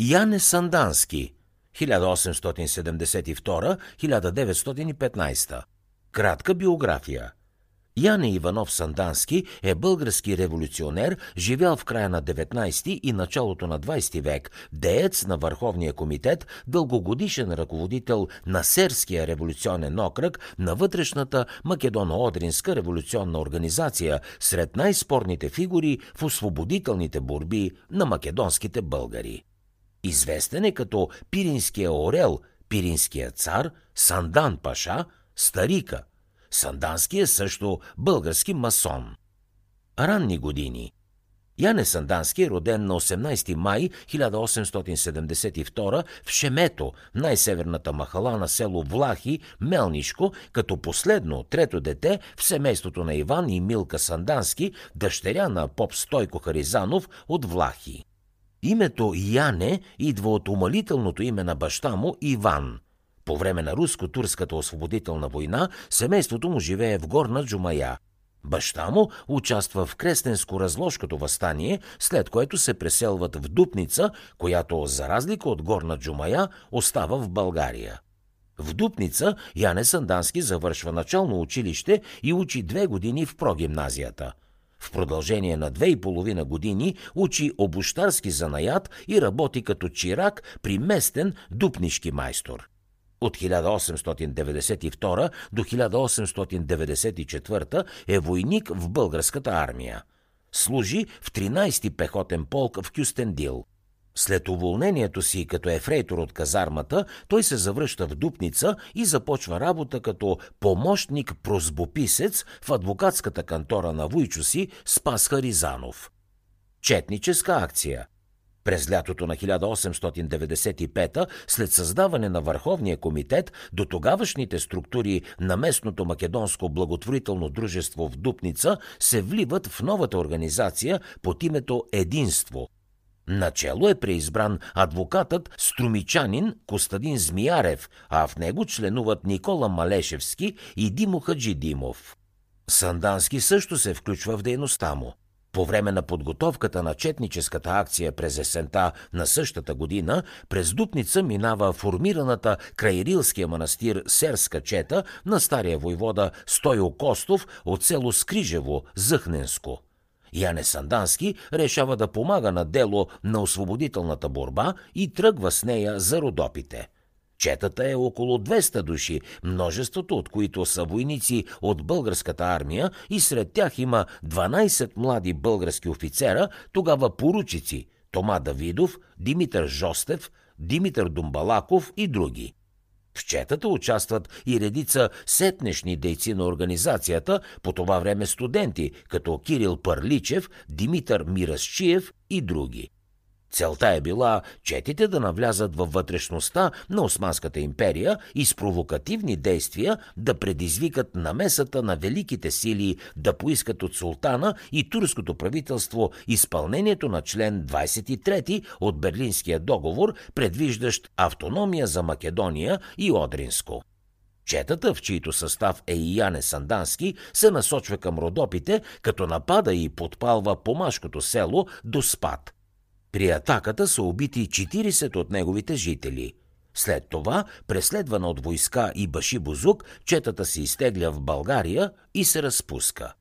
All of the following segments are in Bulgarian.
Яне Сандански 1872-1915 Кратка биография Яне Иванов Сандански е български революционер, живял в края на 19 и началото на 20 век, деец на Върховния комитет, дългогодишен ръководител на Серския революционен окръг на вътрешната Македоно-Одринска революционна организация, сред най-спорните фигури в освободителните борби на македонските българи. Известен е като Пиринския орел, Пиринския цар, Сандан Паша, Старика. Сандански е също български масон. Ранни години Яне Сандански е роден на 18 май 1872 в Шемето, най-северната махала на село Влахи, Мелнишко, като последно, трето дете в семейството на Иван и Милка Сандански, дъщеря на поп Стойко Харизанов от Влахи. Името Яне идва от умалителното име на баща му Иван. По време на руско-турската освободителна война семейството му живее в Горна Джумая. Баща му участва в крестенско-разложкото възстание, след което се преселват в Дупница, която, за разлика от Горна Джумая, остава в България. В Дупница Яне Сандански завършва начално училище и учи две години в прогимназията – в продължение на две и половина години учи обущарски занаят и работи като чирак при местен дупнишки майстор. От 1892 до 1894 е войник в българската армия. Служи в 13-ти пехотен полк в Кюстендил – след уволнението си като ефрейтор от казармата, той се завръща в Дупница и започва работа като помощник-прозбописец в адвокатската кантора на Войчо си Спас Харизанов. Четническа акция – през лятото на 1895 след създаване на Върховния комитет, до тогавашните структури на местното македонско благотворително дружество в Дупница се вливат в новата организация под името Единство – Начало е преизбран адвокатът струмичанин Костадин Змиярев, а в него членуват Никола Малешевски и Димо Хаджидимов. Сандански също се включва в дейността му. По време на подготовката на четническата акция през есента на същата година, през Дупница минава формираната край Рилския манастир Серска чета на стария войвода Стойо Костов от село Скрижево, Зъхненско – Яне Сандански решава да помага на дело на освободителната борба и тръгва с нея за Родопите. Четата е около 200 души, множеството от които са войници от българската армия и сред тях има 12 млади български офицера, тогава поручици Тома Давидов, Димитър Жостев, Димитър Думбалаков и други. В четата участват и редица сетнешни дейци на организацията, по това време студенти, като Кирил Парличев, Димитър Мирасчиев и други. Целта е била четите да навлязат във вътрешността на Османската империя и с провокативни действия да предизвикат намесата на великите сили да поискат от султана и турското правителство изпълнението на член 23 от Берлинския договор, предвиждащ автономия за Македония и Одринско. Четата, в чийто състав е и Яне Сандански, се насочва към Родопите, като напада и подпалва помашкото село до спад – при атаката са убити 40 от неговите жители. След това, преследвана от войска и Баши Бузук, четата се изтегля в България и се разпуска.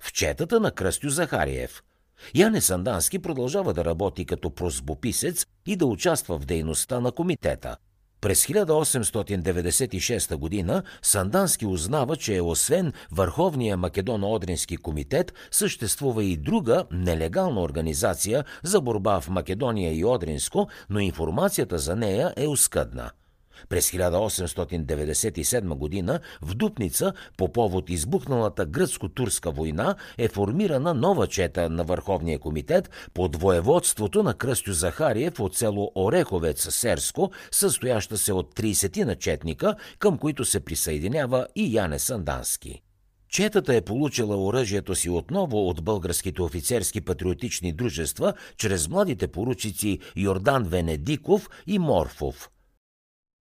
В четата на Кръстю Захариев – Яне Сандански продължава да работи като прозбописец и да участва в дейността на комитета – през 1896 г. Сандански узнава, че освен Върховния Македоно-Одрински комитет, съществува и друга нелегална организация за борба в Македония и Одринско, но информацията за нея е оскъдна – през 1897 година в Дупница по повод избухналата гръцко-турска война е формирана нова чета на Върховния комитет под воеводството на Кръстю Захариев от село Ореховец Серско, състояща се от 30 начетника, към които се присъединява и Яне Сандански. Четата е получила оръжието си отново от българските офицерски патриотични дружества чрез младите поручици Йордан Венедиков и Морфов –